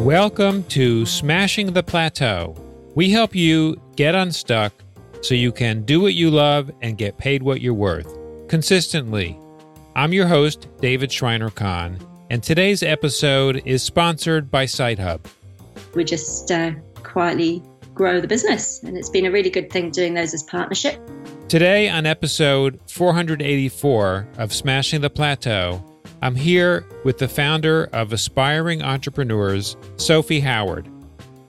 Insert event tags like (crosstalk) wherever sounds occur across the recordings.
Welcome to Smashing the Plateau. We help you get unstuck so you can do what you love and get paid what you're worth consistently. I'm your host, David Shriner-Cahn, and today's episode is sponsored by SiteHub. We just uh, quietly grow the business, and it's been a really good thing doing those as partnership. Today, on episode 484 of Smashing the Plateau, I'm here with the founder of Aspiring Entrepreneurs, Sophie Howard.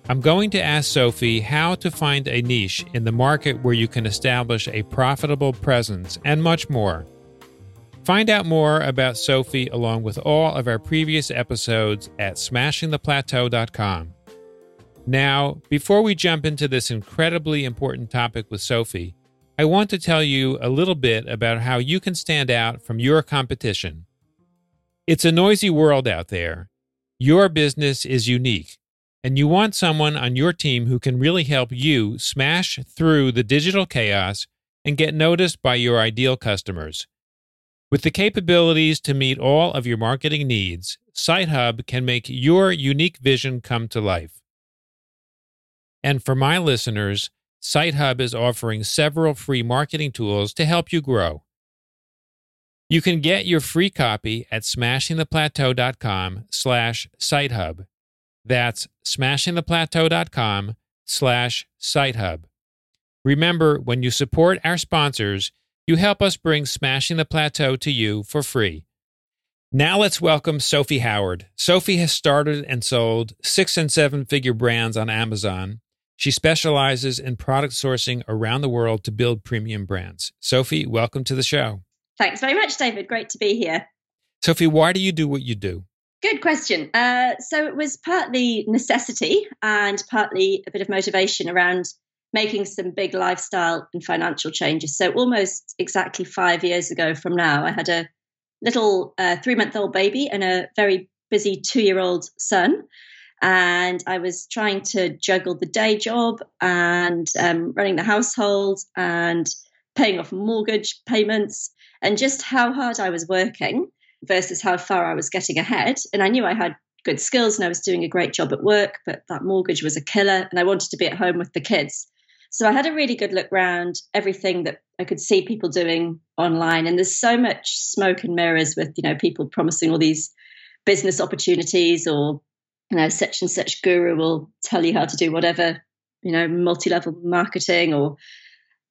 I'm going to ask Sophie how to find a niche in the market where you can establish a profitable presence and much more. Find out more about Sophie along with all of our previous episodes at smashingtheplateau.com. Now, before we jump into this incredibly important topic with Sophie, I want to tell you a little bit about how you can stand out from your competition. It's a noisy world out there. Your business is unique, and you want someone on your team who can really help you smash through the digital chaos and get noticed by your ideal customers. With the capabilities to meet all of your marketing needs, SiteHub can make your unique vision come to life. And for my listeners, SiteHub is offering several free marketing tools to help you grow. You can get your free copy at smashingtheplateau.com slash sitehub. That's smashingtheplateau.com slash sitehub. Remember, when you support our sponsors, you help us bring Smashing the Plateau to you for free. Now let's welcome Sophie Howard. Sophie has started and sold six and seven figure brands on Amazon. She specializes in product sourcing around the world to build premium brands. Sophie, welcome to the show. Thanks very much, David. Great to be here. Sophie, why do you do what you do? Good question. Uh, so it was partly necessity and partly a bit of motivation around making some big lifestyle and financial changes. So almost exactly five years ago from now, I had a little uh, three month old baby and a very busy two year old son. And I was trying to juggle the day job and um, running the household and paying off mortgage payments and just how hard I was working versus how far I was getting ahead. And I knew I had good skills and I was doing a great job at work, but that mortgage was a killer and I wanted to be at home with the kids. So I had a really good look around everything that I could see people doing online. And there's so much smoke and mirrors with, you know, people promising all these business opportunities or, you know, such and such guru will tell you how to do whatever, you know, multi-level marketing or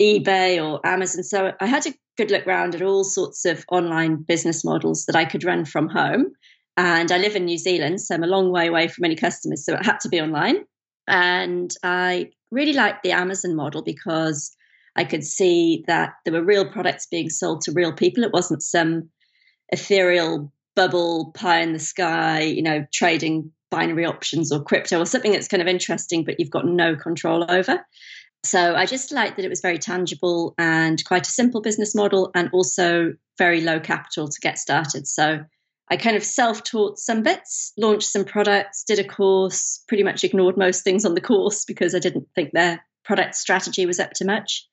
eBay or Amazon. So I had a good look around at all sorts of online business models that I could run from home. And I live in New Zealand, so I'm a long way away from any customers. So it had to be online. And I really liked the Amazon model because I could see that there were real products being sold to real people. It wasn't some ethereal bubble pie in the sky, you know, trading binary options or crypto or something that's kind of interesting, but you've got no control over. So I just liked that it was very tangible and quite a simple business model and also very low capital to get started. So I kind of self taught some bits, launched some products, did a course, pretty much ignored most things on the course because I didn't think their product strategy was up to much.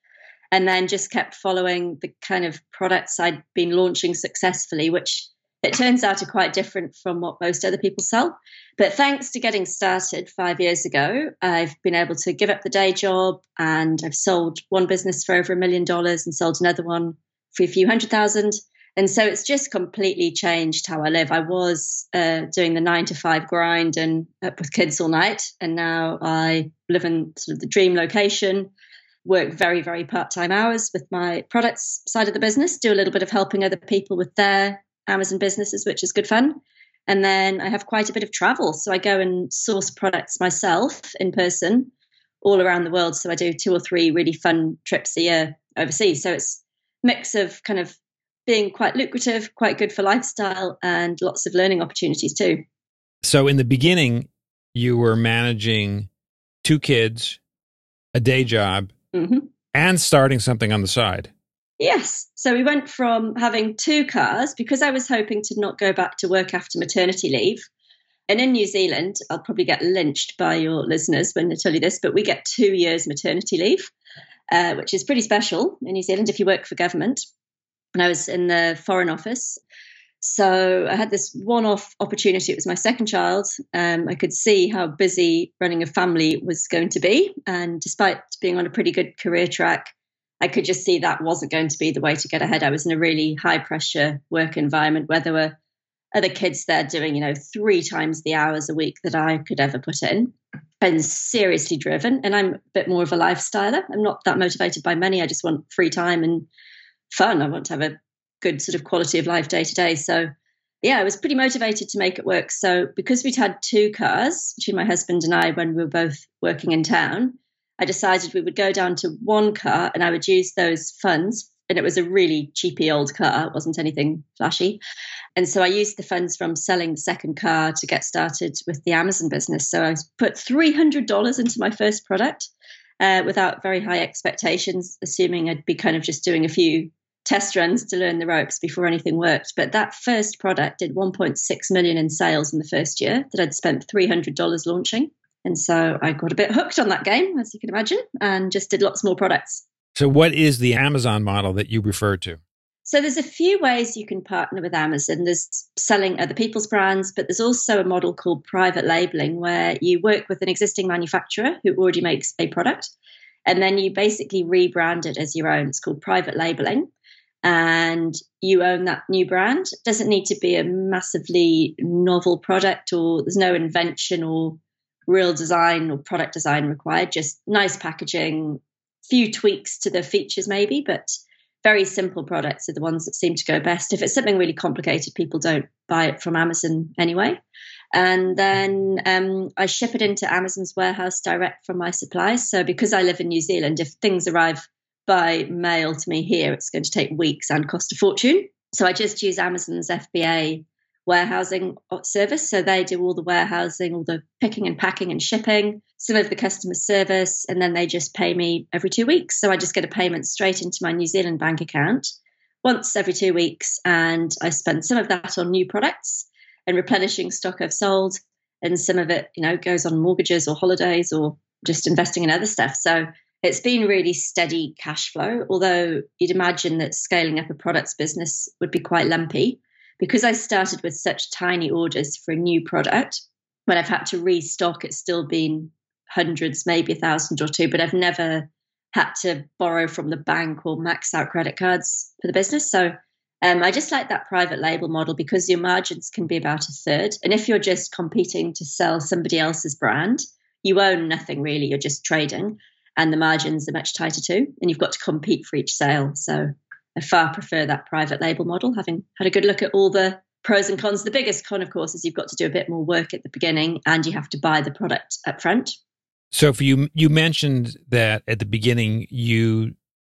And then just kept following the kind of products I'd been launching successfully, which it turns out are quite different from what most other people sell. But thanks to getting started five years ago, I've been able to give up the day job and I've sold one business for over a million dollars and sold another one for a few hundred thousand. And so it's just completely changed how I live. I was uh, doing the nine to five grind and up with kids all night. And now I live in sort of the dream location, work very, very part time hours with my products side of the business, do a little bit of helping other people with their Amazon businesses, which is good fun. And then I have quite a bit of travel. So I go and source products myself in person all around the world. So I do two or three really fun trips a year overseas. So it's mix of kind of being quite lucrative, quite good for lifestyle, and lots of learning opportunities too. So, in the beginning, you were managing two kids, a day job, mm-hmm. and starting something on the side. Yes. So we went from having two cars because I was hoping to not go back to work after maternity leave. And in New Zealand, I'll probably get lynched by your listeners when I tell you this, but we get two years maternity leave, uh, which is pretty special in New Zealand if you work for government and I was in the Foreign Office. So I had this one off opportunity. It was my second child. Um, I could see how busy running a family was going to be. And despite being on a pretty good career track, I could just see that wasn't going to be the way to get ahead. I was in a really high pressure work environment where there were other kids there doing, you know, three times the hours a week that I could ever put in and seriously driven. And I'm a bit more of a lifestyler. I'm not that motivated by money. I just want free time and fun. I want to have a good sort of quality of life day to day. So, yeah, I was pretty motivated to make it work. So, because we'd had two cars between my husband and I when we were both working in town, I decided we would go down to one car and I would use those funds. And it was a really cheapy old car, it wasn't anything flashy. And so I used the funds from selling the second car to get started with the Amazon business. So I put $300 into my first product uh, without very high expectations, assuming I'd be kind of just doing a few test runs to learn the ropes before anything worked. But that first product did 1.6 million in sales in the first year that I'd spent $300 launching. And so I got a bit hooked on that game, as you can imagine, and just did lots more products. So, what is the Amazon model that you referred to? So, there's a few ways you can partner with Amazon. There's selling other people's brands, but there's also a model called private labeling where you work with an existing manufacturer who already makes a product, and then you basically rebrand it as your own. It's called private labeling and you own that new brand. It doesn't need to be a massively novel product or there's no invention or real design or product design required, just nice packaging, few tweaks to the features maybe, but very simple products are the ones that seem to go best. If it's something really complicated, people don't buy it from Amazon anyway. And then um, I ship it into Amazon's warehouse direct from my suppliers. So because I live in New Zealand, if things arrive by mail to me here, it's going to take weeks and cost a fortune. So I just use Amazon's FBA warehousing service. So they do all the warehousing, all the picking and packing and shipping, some of the customer service, and then they just pay me every two weeks. So I just get a payment straight into my New Zealand bank account once every two weeks. And I spend some of that on new products and replenishing stock I've sold. And some of it, you know, goes on mortgages or holidays or just investing in other stuff. So it's been really steady cash flow, although you'd imagine that scaling up a products business would be quite lumpy. Because I started with such tiny orders for a new product, when I've had to restock, it's still been hundreds, maybe a thousand or two, but I've never had to borrow from the bank or max out credit cards for the business. So um, I just like that private label model because your margins can be about a third. And if you're just competing to sell somebody else's brand, you own nothing really, you're just trading and the margins are much tighter too. And you've got to compete for each sale. So I far prefer that private label model, having had a good look at all the pros and cons. The biggest con, of course, is you've got to do a bit more work at the beginning and you have to buy the product up front. So for you you mentioned that at the beginning you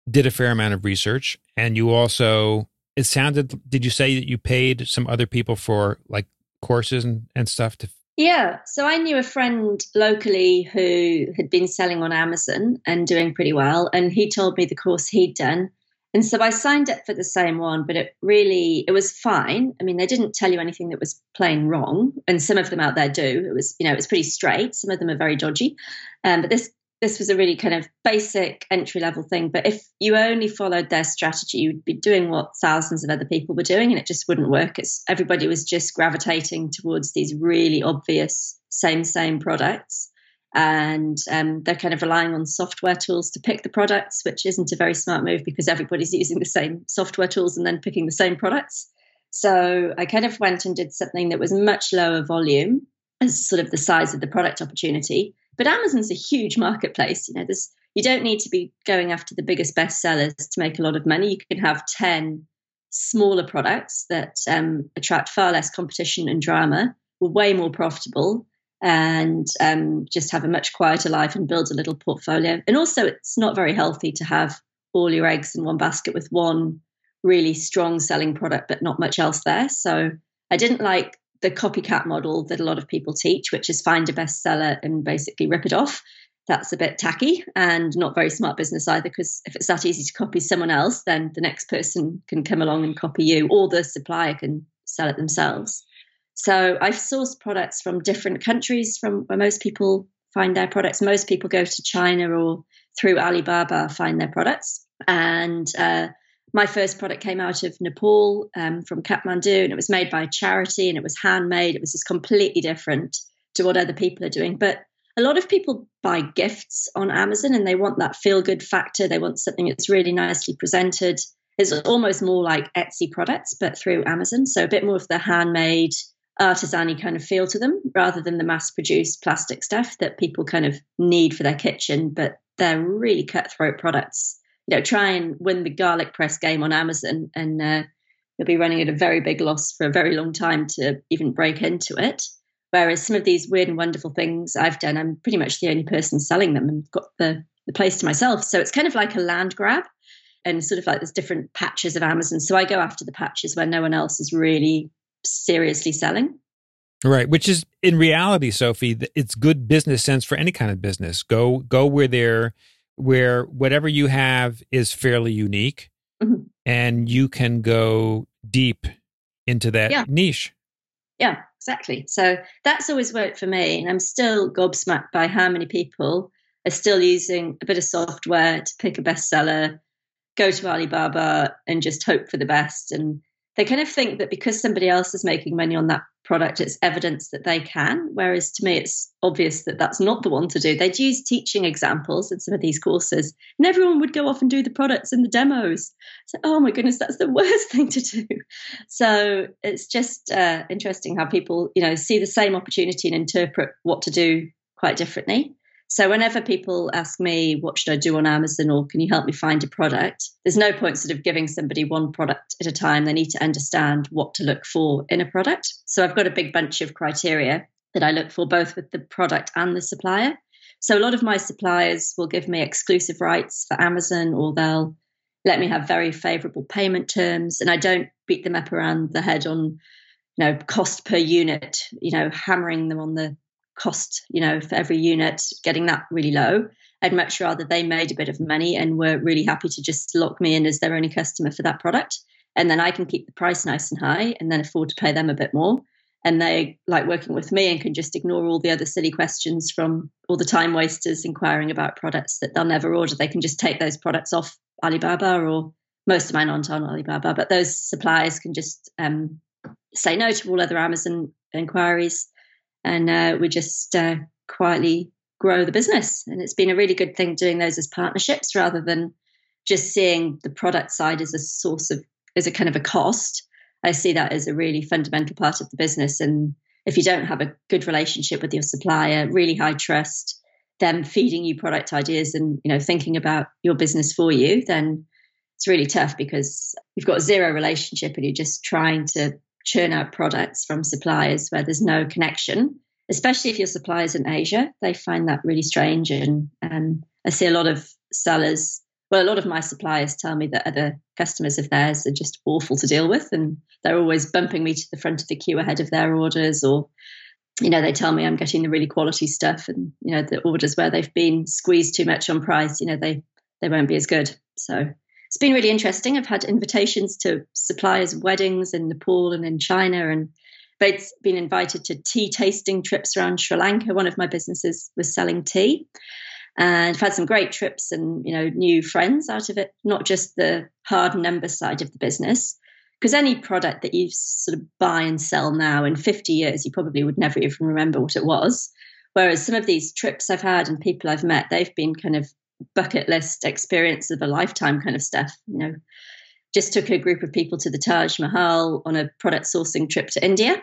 did a fair amount of research and you also it sounded did you say that you paid some other people for like courses and, and stuff to yeah. So I knew a friend locally who had been selling on Amazon and doing pretty well. And he told me the course he'd done. And so I signed up for the same one, but it really it was fine. I mean, they didn't tell you anything that was plain wrong, and some of them out there do. It was, you know, it was pretty straight. Some of them are very dodgy, um, but this this was a really kind of basic entry level thing. But if you only followed their strategy, you'd be doing what thousands of other people were doing, and it just wouldn't work. It's everybody was just gravitating towards these really obvious same same products, and um, they're kind of relying on software tools to pick the products, which isn't a very smart move because everybody's (laughs) using the same software tools and then picking the same products. So I kind of went and did something that was much lower volume as sort of the size of the product opportunity but Amazon's a huge marketplace. You know, there's you don't need to be going after the biggest bestsellers to make a lot of money. You can have ten smaller products that um, attract far less competition and drama, were way more profitable, and um, just have a much quieter life and build a little portfolio. And also, it's not very healthy to have all your eggs in one basket with one really strong selling product, but not much else there. So I didn't like the copycat model that a lot of people teach, which is find a bestseller and basically rip it off. That's a bit tacky and not very smart business either, because if it's that easy to copy someone else, then the next person can come along and copy you, or the supplier can sell it themselves. So I've sourced products from different countries from where most people find their products. Most people go to China or through Alibaba find their products. And uh, my first product came out of Nepal um, from Kathmandu, and it was made by a charity, and it was handmade. It was just completely different to what other people are doing. But a lot of people buy gifts on Amazon, and they want that feel good factor. They want something that's really nicely presented. It's almost more like Etsy products, but through Amazon. So a bit more of the handmade, artisan kind of feel to them rather than the mass produced plastic stuff that people kind of need for their kitchen, but they're really cutthroat products you know, try and win the garlic press game on Amazon, and uh, you'll be running at a very big loss for a very long time to even break into it. Whereas some of these weird and wonderful things I've done, I'm pretty much the only person selling them and got the, the place to myself. So it's kind of like a land grab and sort of like there's different patches of Amazon. So I go after the patches where no one else is really seriously selling. Right, which is in reality, Sophie, it's good business sense for any kind of business. Go go where they're where whatever you have is fairly unique mm-hmm. and you can go deep into that yeah. niche. Yeah, exactly. So that's always worked for me. And I'm still gobsmacked by how many people are still using a bit of software to pick a bestseller, go to Alibaba and just hope for the best. And they kind of think that because somebody else is making money on that product, it's evidence that they can. Whereas to me, it's obvious that that's not the one to do. They'd use teaching examples in some of these courses, and everyone would go off and do the products and the demos. So, oh my goodness, that's the (laughs) worst thing to do. So it's just uh, interesting how people, you know, see the same opportunity and interpret what to do quite differently. So whenever people ask me, what should I do on Amazon or can you help me find a product? There's no point sort of giving somebody one product at a time. They need to understand what to look for in a product. So I've got a big bunch of criteria that I look for both with the product and the supplier. So a lot of my suppliers will give me exclusive rights for Amazon or they'll let me have very favorable payment terms and I don't beat them up around the head on you know cost per unit, you know, hammering them on the cost, you know, for every unit, getting that really low. I'd much rather they made a bit of money and were really happy to just lock me in as their only customer for that product. And then I can keep the price nice and high and then afford to pay them a bit more. And they like working with me and can just ignore all the other silly questions from all the time wasters inquiring about products that they'll never order. They can just take those products off Alibaba or most of mine aren't on Alibaba, but those suppliers can just um, say no to all other Amazon inquiries and uh, we just uh, quietly grow the business. And it's been a really good thing doing those as partnerships rather than just seeing the product side as a source of as a kind of a cost. I see that as a really fundamental part of the business. And if you don't have a good relationship with your supplier, really high trust, them feeding you product ideas and you know thinking about your business for you, then it's really tough because you've got zero relationship and you're just trying to churn out products from suppliers where there's no connection, especially if your suppliers in Asia. They find that really strange. And um, I see a lot of sellers, well, a lot of my suppliers tell me that other customers of theirs are just awful to deal with. And they're always bumping me to the front of the queue ahead of their orders or you know, they tell me I'm getting the really quality stuff, and you know, the orders where they've been squeezed too much on price, you know, they they won't be as good. So it's been really interesting. I've had invitations to suppliers' weddings in Nepal and in China, and they've been invited to tea tasting trips around Sri Lanka. One of my businesses was selling tea, and I've had some great trips and you know new friends out of it. Not just the hard number side of the business, because any product that you sort of buy and sell now in 50 years, you probably would never even remember what it was. Whereas some of these trips I've had and people I've met, they've been kind of bucket list experience of a lifetime kind of stuff. You know, just took a group of people to the Taj Mahal on a product sourcing trip to India.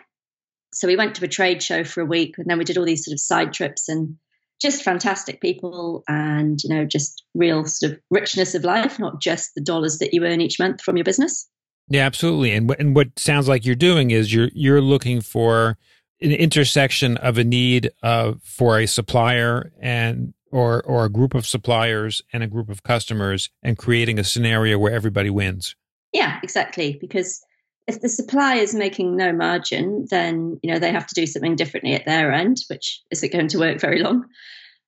So we went to a trade show for a week, and then we did all these sort of side trips and just fantastic people and you know just real sort of richness of life not just the dollars that you earn each month from your business yeah absolutely and and what sounds like you're doing is you're you're looking for an intersection of a need uh, for a supplier and or or a group of suppliers and a group of customers and creating a scenario where everybody wins. Yeah, exactly. Because if the supplier is making no margin, then you know they have to do something differently at their end, which isn't going to work very long.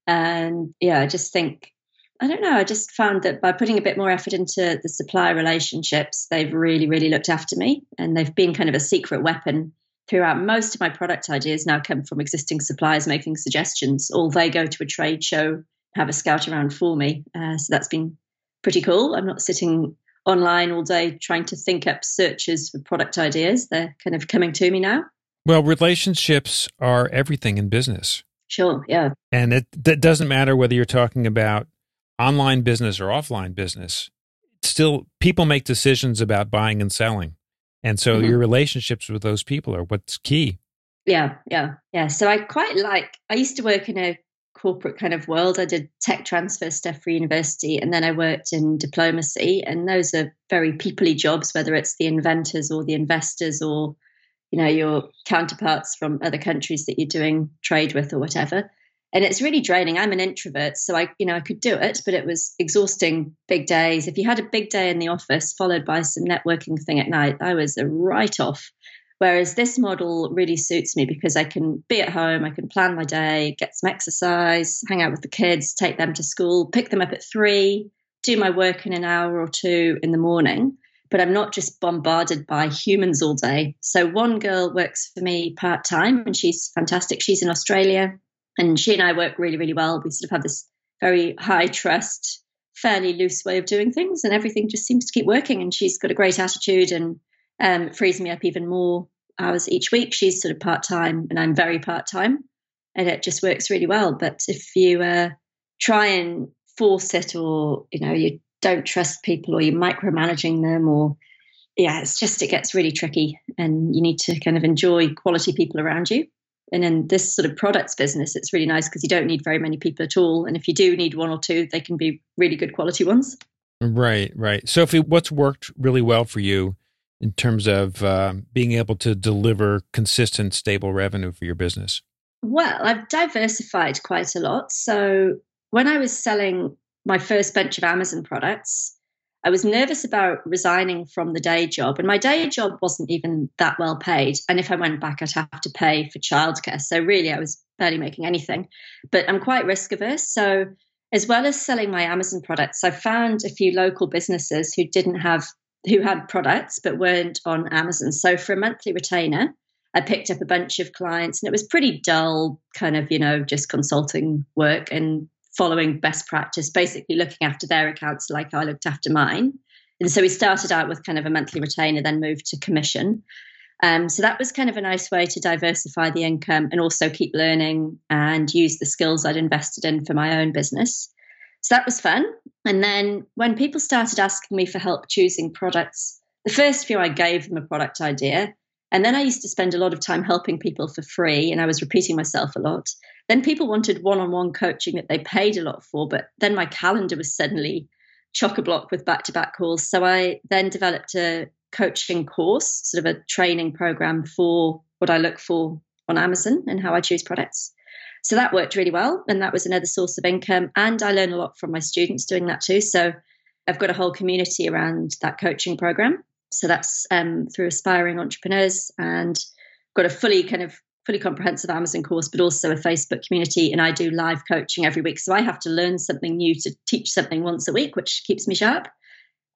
And yeah, I just think I don't know. I just found that by putting a bit more effort into the supplier relationships, they've really, really looked after me, and they've been kind of a secret weapon throughout most of my product ideas now come from existing suppliers making suggestions or they go to a trade show have a scout around for me uh, so that's been pretty cool i'm not sitting online all day trying to think up searches for product ideas. They're kind of coming to me now. Well, relationships are everything in business. Sure, yeah. And it that doesn't matter whether you're talking about online business or offline business. Still people make decisions about buying and selling. And so mm-hmm. your relationships with those people are what's key. Yeah, yeah, yeah. So I quite like I used to work in a corporate kind of world. I did tech transfer stuff for university, and then I worked in diplomacy. And those are very peoply jobs, whether it's the inventors or the investors or you know your counterparts from other countries that you're doing trade with or whatever. And it's really draining. I'm an introvert, so I you know I could do it, but it was exhausting. Big days. If you had a big day in the office followed by some networking thing at night, I was a write off. Whereas this model really suits me because I can be at home, I can plan my day, get some exercise, hang out with the kids, take them to school, pick them up at three, do my work in an hour or two in the morning. But I'm not just bombarded by humans all day. So one girl works for me part time and she's fantastic. She's in Australia and she and I work really, really well. We sort of have this very high trust, fairly loose way of doing things, and everything just seems to keep working. And she's got a great attitude and um, frees me up even more hours each week. She's sort of part time, and I'm very part time, and it just works really well. But if you uh, try and force it, or you know, you don't trust people, or you're micromanaging them, or yeah, it's just it gets really tricky, and you need to kind of enjoy quality people around you. And in this sort of products business, it's really nice because you don't need very many people at all. And if you do need one or two, they can be really good quality ones. Right, right. Sophie, what's worked really well for you in terms of uh, being able to deliver consistent, stable revenue for your business? Well, I've diversified quite a lot. So when I was selling my first bunch of Amazon products, I was nervous about resigning from the day job, and my day job wasn't even that well paid. And if I went back, I'd have to pay for childcare. So really, I was barely making anything. But I'm quite risk averse. So as well as selling my Amazon products, I found a few local businesses who didn't have who had products but weren't on Amazon. So for a monthly retainer, I picked up a bunch of clients and it was pretty dull, kind of, you know, just consulting work and following best practice, basically looking after their accounts like I looked after mine. And so we started out with kind of a monthly retainer, then moved to commission. Um, so that was kind of a nice way to diversify the income and also keep learning and use the skills I'd invested in for my own business. So that was fun. And then when people started asking me for help choosing products, the first few I gave them a product idea. And then I used to spend a lot of time helping people for free, and I was repeating myself a lot. Then people wanted one on one coaching that they paid a lot for, but then my calendar was suddenly chock a block with back to back calls. So I then developed a coaching course, sort of a training program for what I look for on Amazon and how I choose products. So that worked really well. And that was another source of income. And I learn a lot from my students doing that too. So I've got a whole community around that coaching program. So that's um, through aspiring entrepreneurs and got a fully kind of fully comprehensive Amazon course, but also a Facebook community. And I do live coaching every week. So I have to learn something new to teach something once a week, which keeps me sharp.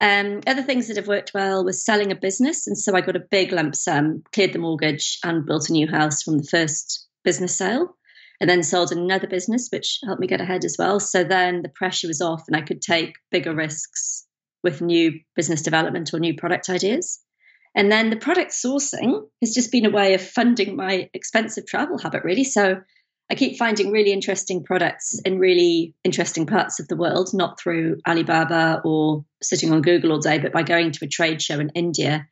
Um, other things that have worked well was selling a business. And so I got a big lump sum, cleared the mortgage, and built a new house from the first business sale and then sold another business, which helped me get ahead as well. So then the pressure was off and I could take bigger risks with new business development or new product ideas. And then the product sourcing has just been a way of funding my expensive travel habit, really. So I keep finding really interesting products in really interesting parts of the world, not through Alibaba or sitting on Google all day, but by going to a trade show in India.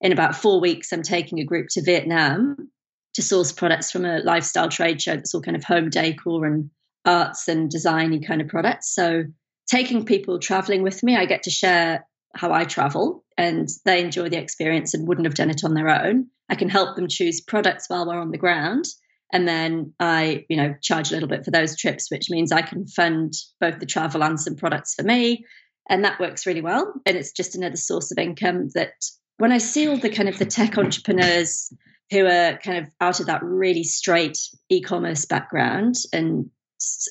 In about four weeks, I'm taking a group to Vietnam to source products from a lifestyle trade show that's all kind of home decor and arts and designy kind of products. So taking people traveling with me, I get to share how I travel and they enjoy the experience and wouldn't have done it on their own. I can help them choose products while we're on the ground. And then I, you know, charge a little bit for those trips, which means I can fund both the travel and some products for me. And that works really well. And it's just another source of income that when I see all the kind of the tech entrepreneurs who are kind of out of that really straight e-commerce background and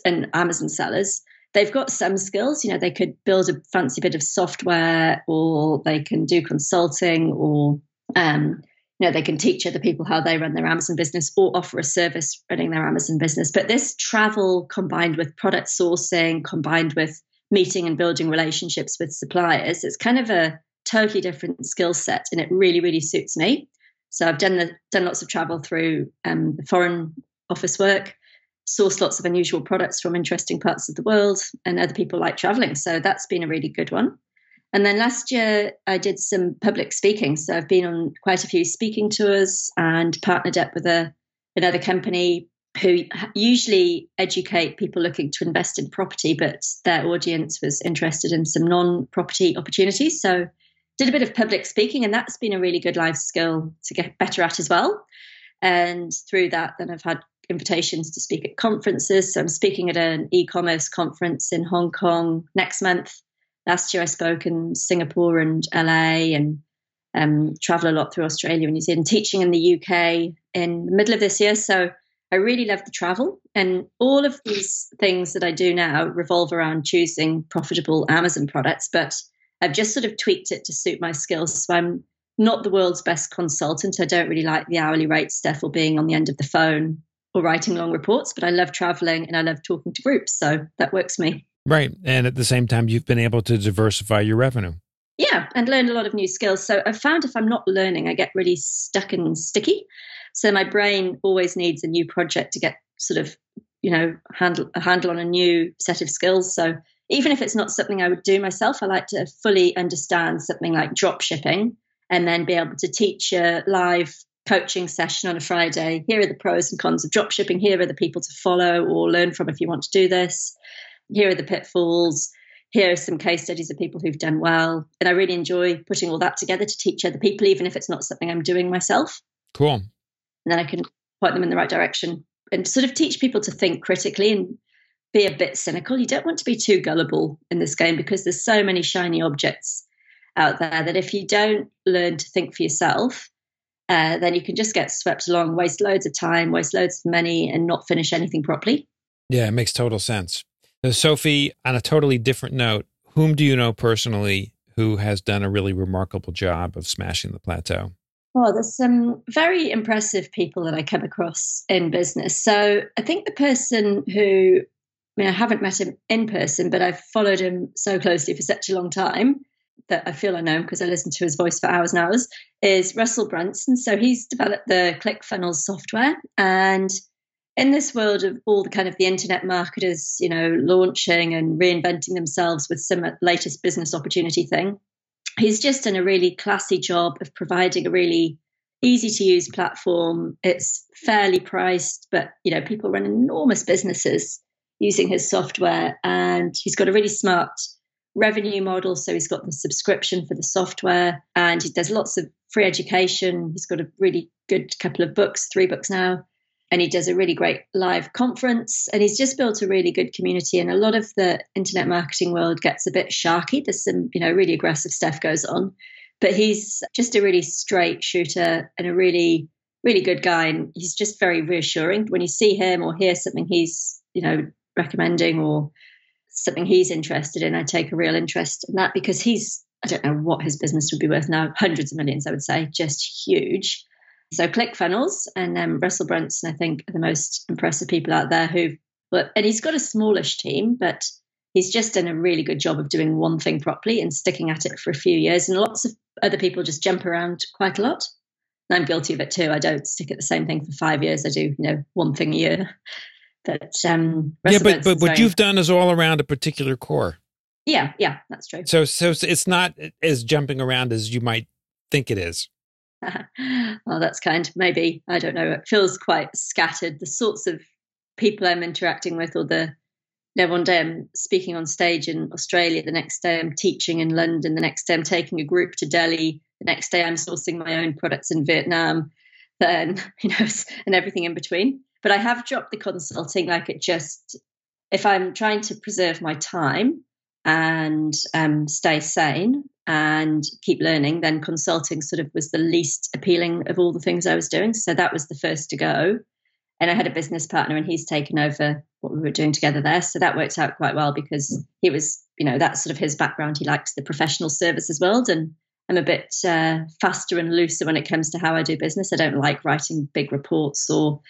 and Amazon sellers, they've got some skills. You know, they could build a fancy bit of software, or they can do consulting, or um, you know, they can teach other people how they run their Amazon business, or offer a service running their Amazon business. But this travel combined with product sourcing, combined with meeting and building relationships with suppliers, it's kind of a totally different skill set, and it really, really suits me. So I've done the done lots of travel through um, the foreign office work, sourced lots of unusual products from interesting parts of the world, and other people like traveling. So that's been a really good one. And then last year, I did some public speaking. So I've been on quite a few speaking tours and partnered up with a, another company who usually educate people looking to invest in property, but their audience was interested in some non property opportunities. So did a bit of public speaking, and that's been a really good life skill to get better at as well. And through that, then I've had invitations to speak at conferences. So I'm speaking at an e commerce conference in Hong Kong next month. Last year, I spoke in Singapore and LA and um, travel a lot through Australia and New Zealand, teaching in the UK in the middle of this year. So I really love the travel. And all of these things that I do now revolve around choosing profitable Amazon products. But I've just sort of tweaked it to suit my skills. So I'm not the world's best consultant. I don't really like the hourly rate stuff or being on the end of the phone or writing long reports, but I love traveling and I love talking to groups. So that works me. Right. And at the same time, you've been able to diversify your revenue. Yeah, and learn a lot of new skills. So I've found if I'm not learning, I get really stuck and sticky. So my brain always needs a new project to get sort of, you know, handle a handle on a new set of skills. So even if it's not something I would do myself, I like to fully understand something like drop shipping and then be able to teach a live coaching session on a Friday. Here are the pros and cons of drop shipping. Here are the people to follow or learn from if you want to do this. Here are the pitfalls. Here are some case studies of people who've done well. And I really enjoy putting all that together to teach other people, even if it's not something I'm doing myself. Cool. And then I can point them in the right direction and sort of teach people to think critically and be a bit cynical. You don't want to be too gullible in this game because there's so many shiny objects out there that if you don't learn to think for yourself, uh, then you can just get swept along, waste loads of time, waste loads of money, and not finish anything properly. Yeah, it makes total sense. So, Sophie, on a totally different note, whom do you know personally who has done a really remarkable job of smashing the plateau? Well, there's some very impressive people that I come across in business. So I think the person who I mean, I haven't met him in person, but I've followed him so closely for such a long time that I feel I know because I listen to his voice for hours and hours, is Russell Brunson. So he's developed the ClickFunnels software. And in this world of all the kind of the internet marketers, you know, launching and reinventing themselves with some latest business opportunity thing, he's just done a really classy job of providing a really easy to use platform. It's fairly priced, but you know, people run enormous businesses using his software. And he's got a really smart revenue model. So he's got the subscription for the software and he does lots of free education. He's got a really good couple of books, three books now. And he does a really great live conference. And he's just built a really good community. And a lot of the internet marketing world gets a bit sharky. There's some, you know, really aggressive stuff goes on. But he's just a really straight shooter and a really, really good guy. And he's just very reassuring. When you see him or hear something he's, you know, recommending or something he's interested in, I take a real interest in that because he's, I don't know what his business would be worth now, hundreds of millions, I would say, just huge. So ClickFunnels and um, Russell Brunson, I think, are the most impressive people out there who, and he's got a smallish team, but he's just done a really good job of doing one thing properly and sticking at it for a few years. And lots of other people just jump around quite a lot. And I'm guilty of it too. I don't stick at the same thing for five years. I do, you know, one thing a year. But um, yeah, but but what you've done is all around a particular core. Yeah, yeah, that's true. So so it's not as jumping around as you might think it is. (laughs) well, that's kind. Maybe I don't know. It feels quite scattered. The sorts of people I'm interacting with, or the know, one day I'm speaking on stage in Australia, the next day I'm teaching in London, the next day I'm taking a group to Delhi, the next day I'm sourcing my own products in Vietnam, then (laughs) you know, and everything in between. But I have dropped the consulting like it just, if I'm trying to preserve my time and um, stay sane and keep learning, then consulting sort of was the least appealing of all the things I was doing. So that was the first to go. And I had a business partner and he's taken over what we were doing together there. So that worked out quite well because he was, you know, that's sort of his background. He likes the professional services world. And I'm a bit uh, faster and looser when it comes to how I do business. I don't like writing big reports or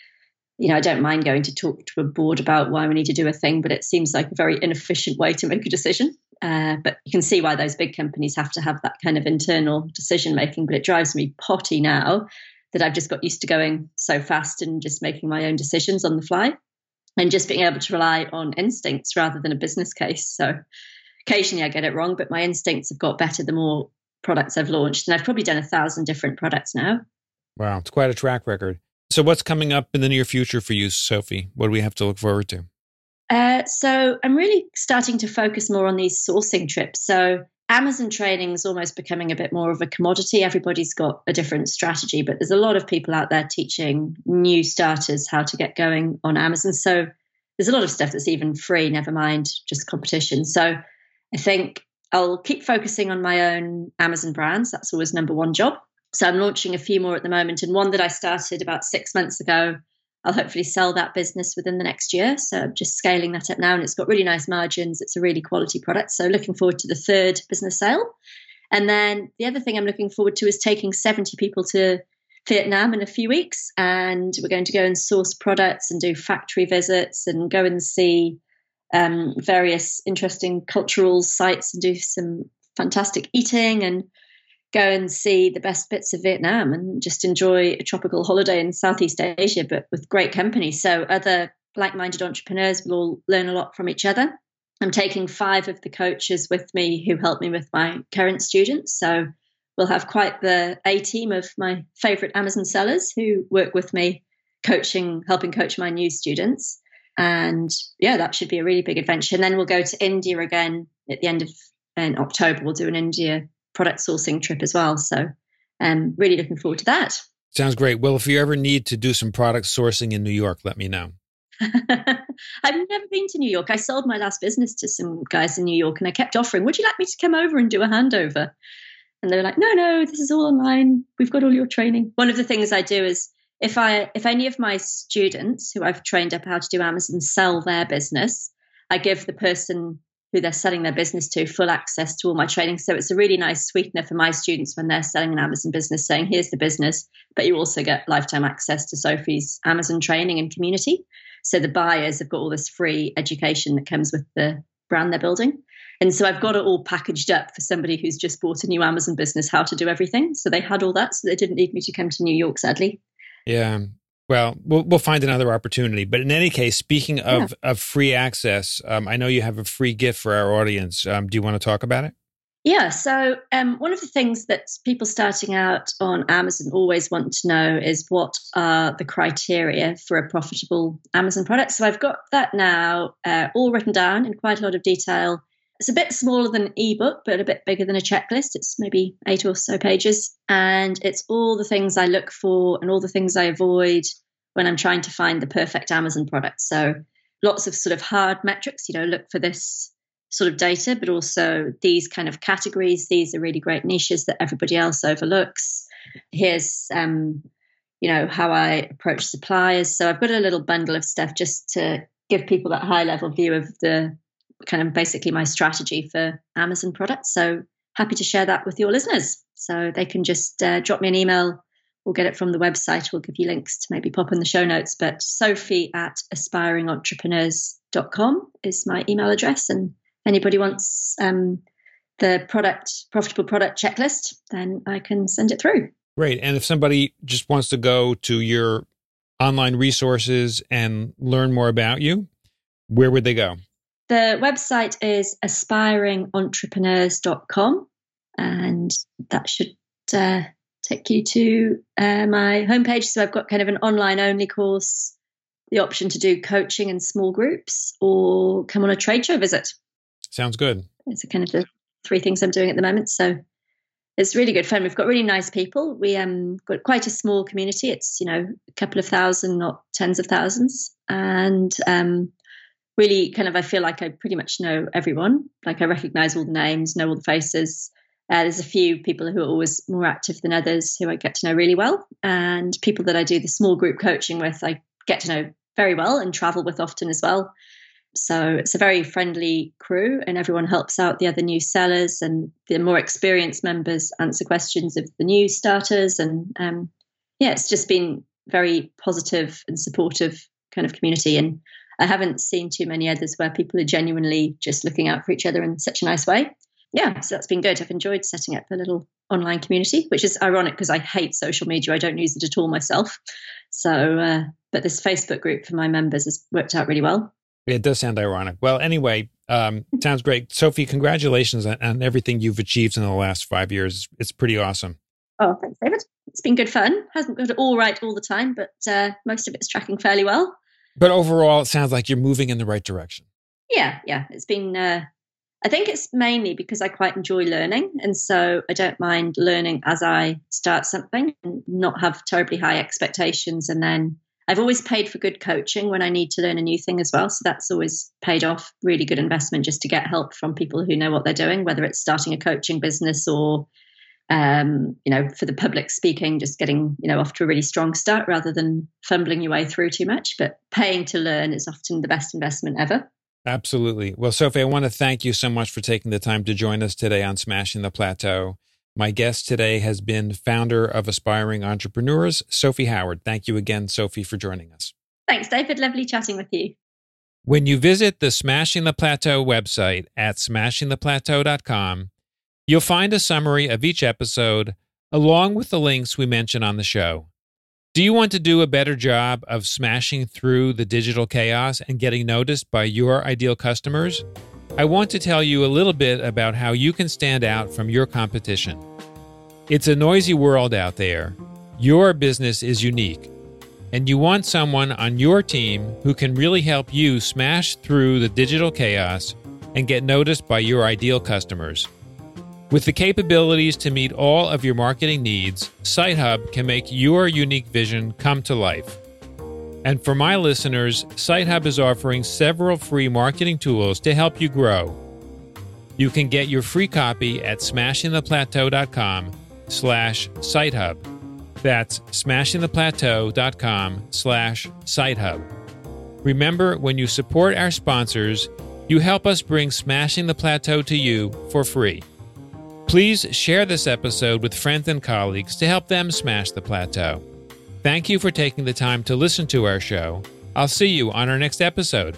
you know, I don't mind going to talk to a board about why we need to do a thing, but it seems like a very inefficient way to make a decision. Uh, but you can see why those big companies have to have that kind of internal decision making. But it drives me potty now that I've just got used to going so fast and just making my own decisions on the fly and just being able to rely on instincts rather than a business case. So occasionally I get it wrong, but my instincts have got better the more products I've launched. And I've probably done a thousand different products now. Wow, it's quite a track record. So, what's coming up in the near future for you, Sophie? What do we have to look forward to? Uh, so, I'm really starting to focus more on these sourcing trips. So, Amazon training is almost becoming a bit more of a commodity. Everybody's got a different strategy, but there's a lot of people out there teaching new starters how to get going on Amazon. So, there's a lot of stuff that's even free, never mind just competition. So, I think I'll keep focusing on my own Amazon brands. That's always number one job. So I'm launching a few more at the moment, and one that I started about six months ago. I'll hopefully sell that business within the next year. So I'm just scaling that up now, and it's got really nice margins. It's a really quality product. So looking forward to the third business sale. And then the other thing I'm looking forward to is taking 70 people to Vietnam in a few weeks, and we're going to go and source products and do factory visits and go and see um, various interesting cultural sites and do some fantastic eating and go and see the best bits of Vietnam and just enjoy a tropical holiday in Southeast Asia, but with great company. So other like-minded entrepreneurs will all learn a lot from each other. I'm taking five of the coaches with me who help me with my current students. So we'll have quite the A team of my favorite Amazon sellers who work with me, coaching, helping coach my new students. And yeah, that should be a really big adventure. And then we'll go to India again at the end of in October. We'll do an India product sourcing trip as well. So um, really looking forward to that. Sounds great. Well, if you ever need to do some product sourcing in New York, let me know. (laughs) I've never been to New York. I sold my last business to some guys in New York and I kept offering, Would you like me to come over and do a handover? And they were like, No, no, this is all online. We've got all your training. One of the things I do is if I if any of my students who I've trained up how to do Amazon sell their business, I give the person who they're selling their business to full access to all my training. So it's a really nice sweetener for my students when they're selling an Amazon business, saying, here's the business, but you also get lifetime access to Sophie's Amazon training and community. So the buyers have got all this free education that comes with the brand they're building. And so I've got it all packaged up for somebody who's just bought a new Amazon business, how to do everything. So they had all that. So they didn't need me to come to New York, sadly. Yeah. Well, we'll we'll find another opportunity. But in any case, speaking of yeah. of free access, um, I know you have a free gift for our audience. Um, do you want to talk about it? Yeah. So um, one of the things that people starting out on Amazon always want to know is what are the criteria for a profitable Amazon product. So I've got that now uh, all written down in quite a lot of detail. It's a bit smaller than an ebook, but a bit bigger than a checklist. It's maybe eight or so pages. And it's all the things I look for and all the things I avoid when I'm trying to find the perfect Amazon product. So lots of sort of hard metrics, you know, look for this sort of data, but also these kind of categories. These are really great niches that everybody else overlooks. Here's, um, you know, how I approach suppliers. So I've got a little bundle of stuff just to give people that high level view of the kind of basically my strategy for Amazon products. So happy to share that with your listeners. So they can just uh, drop me an email We'll get it from the website. We'll give you links to maybe pop in the show notes. But sophie at aspiringentrepreneurs.com is my email address. And anybody wants um, the product, profitable product checklist, then I can send it through. Great. And if somebody just wants to go to your online resources and learn more about you, where would they go? The website is aspiringentrepreneurs.com and that should uh, take you to uh, my homepage. So I've got kind of an online only course, the option to do coaching in small groups, or come on a trade show visit. Sounds good. It's kind of the three things I'm doing at the moment. So it's really good fun. We've got really nice people. We um got quite a small community. It's you know a couple of thousand, not tens of thousands, and um really kind of I feel like I pretty much know everyone. Like I recognize all the names, know all the faces. Uh, there's a few people who are always more active than others who I get to know really well, and people that I do the small group coaching with, I get to know very well and travel with often as well. So it's a very friendly crew, and everyone helps out the other new sellers, and the more experienced members answer questions of the new starters. And um, yeah, it's just been very positive and supportive kind of community. And I haven't seen too many others where people are genuinely just looking out for each other in such a nice way. Yeah, so that's been good. I've enjoyed setting up a little online community, which is ironic because I hate social media. I don't use it at all myself. So, uh, but this Facebook group for my members has worked out really well. It does sound ironic. Well, anyway, um, sounds great. Sophie, congratulations on, on, everything you've achieved in the last five years. It's pretty awesome. Oh, thanks, David. It's been good fun. Hasn't got it all right all the time, but uh, most of it's tracking fairly well. But overall, it sounds like you're moving in the right direction. Yeah, yeah. It's been, uh, I think it's mainly because I quite enjoy learning. And so I don't mind learning as I start something and not have terribly high expectations and then I've always paid for good coaching when I need to learn a new thing as well. So that's always paid off. Really good investment just to get help from people who know what they're doing, whether it's starting a coaching business or, um, you know, for the public speaking, just getting, you know, off to a really strong start rather than fumbling your way through too much. But paying to learn is often the best investment ever. Absolutely. Well, Sophie, I want to thank you so much for taking the time to join us today on Smashing the Plateau. My guest today has been founder of Aspiring Entrepreneurs, Sophie Howard. Thank you again, Sophie, for joining us. Thanks, David. Lovely chatting with you. When you visit the Smashing the Plateau website at smashingtheplateau.com, you'll find a summary of each episode along with the links we mention on the show. Do you want to do a better job of smashing through the digital chaos and getting noticed by your ideal customers? I want to tell you a little bit about how you can stand out from your competition. It's a noisy world out there. Your business is unique, and you want someone on your team who can really help you smash through the digital chaos and get noticed by your ideal customers. With the capabilities to meet all of your marketing needs, SiteHub can make your unique vision come to life. And for my listeners, SiteHub is offering several free marketing tools to help you grow. You can get your free copy at smashingtheplateau.com slash SiteHub. That's smashingtheplateau.com slash SiteHub. Remember, when you support our sponsors, you help us bring Smashing the Plateau to you for free. Please share this episode with friends and colleagues to help them smash the plateau. Thank you for taking the time to listen to our show. I'll see you on our next episode.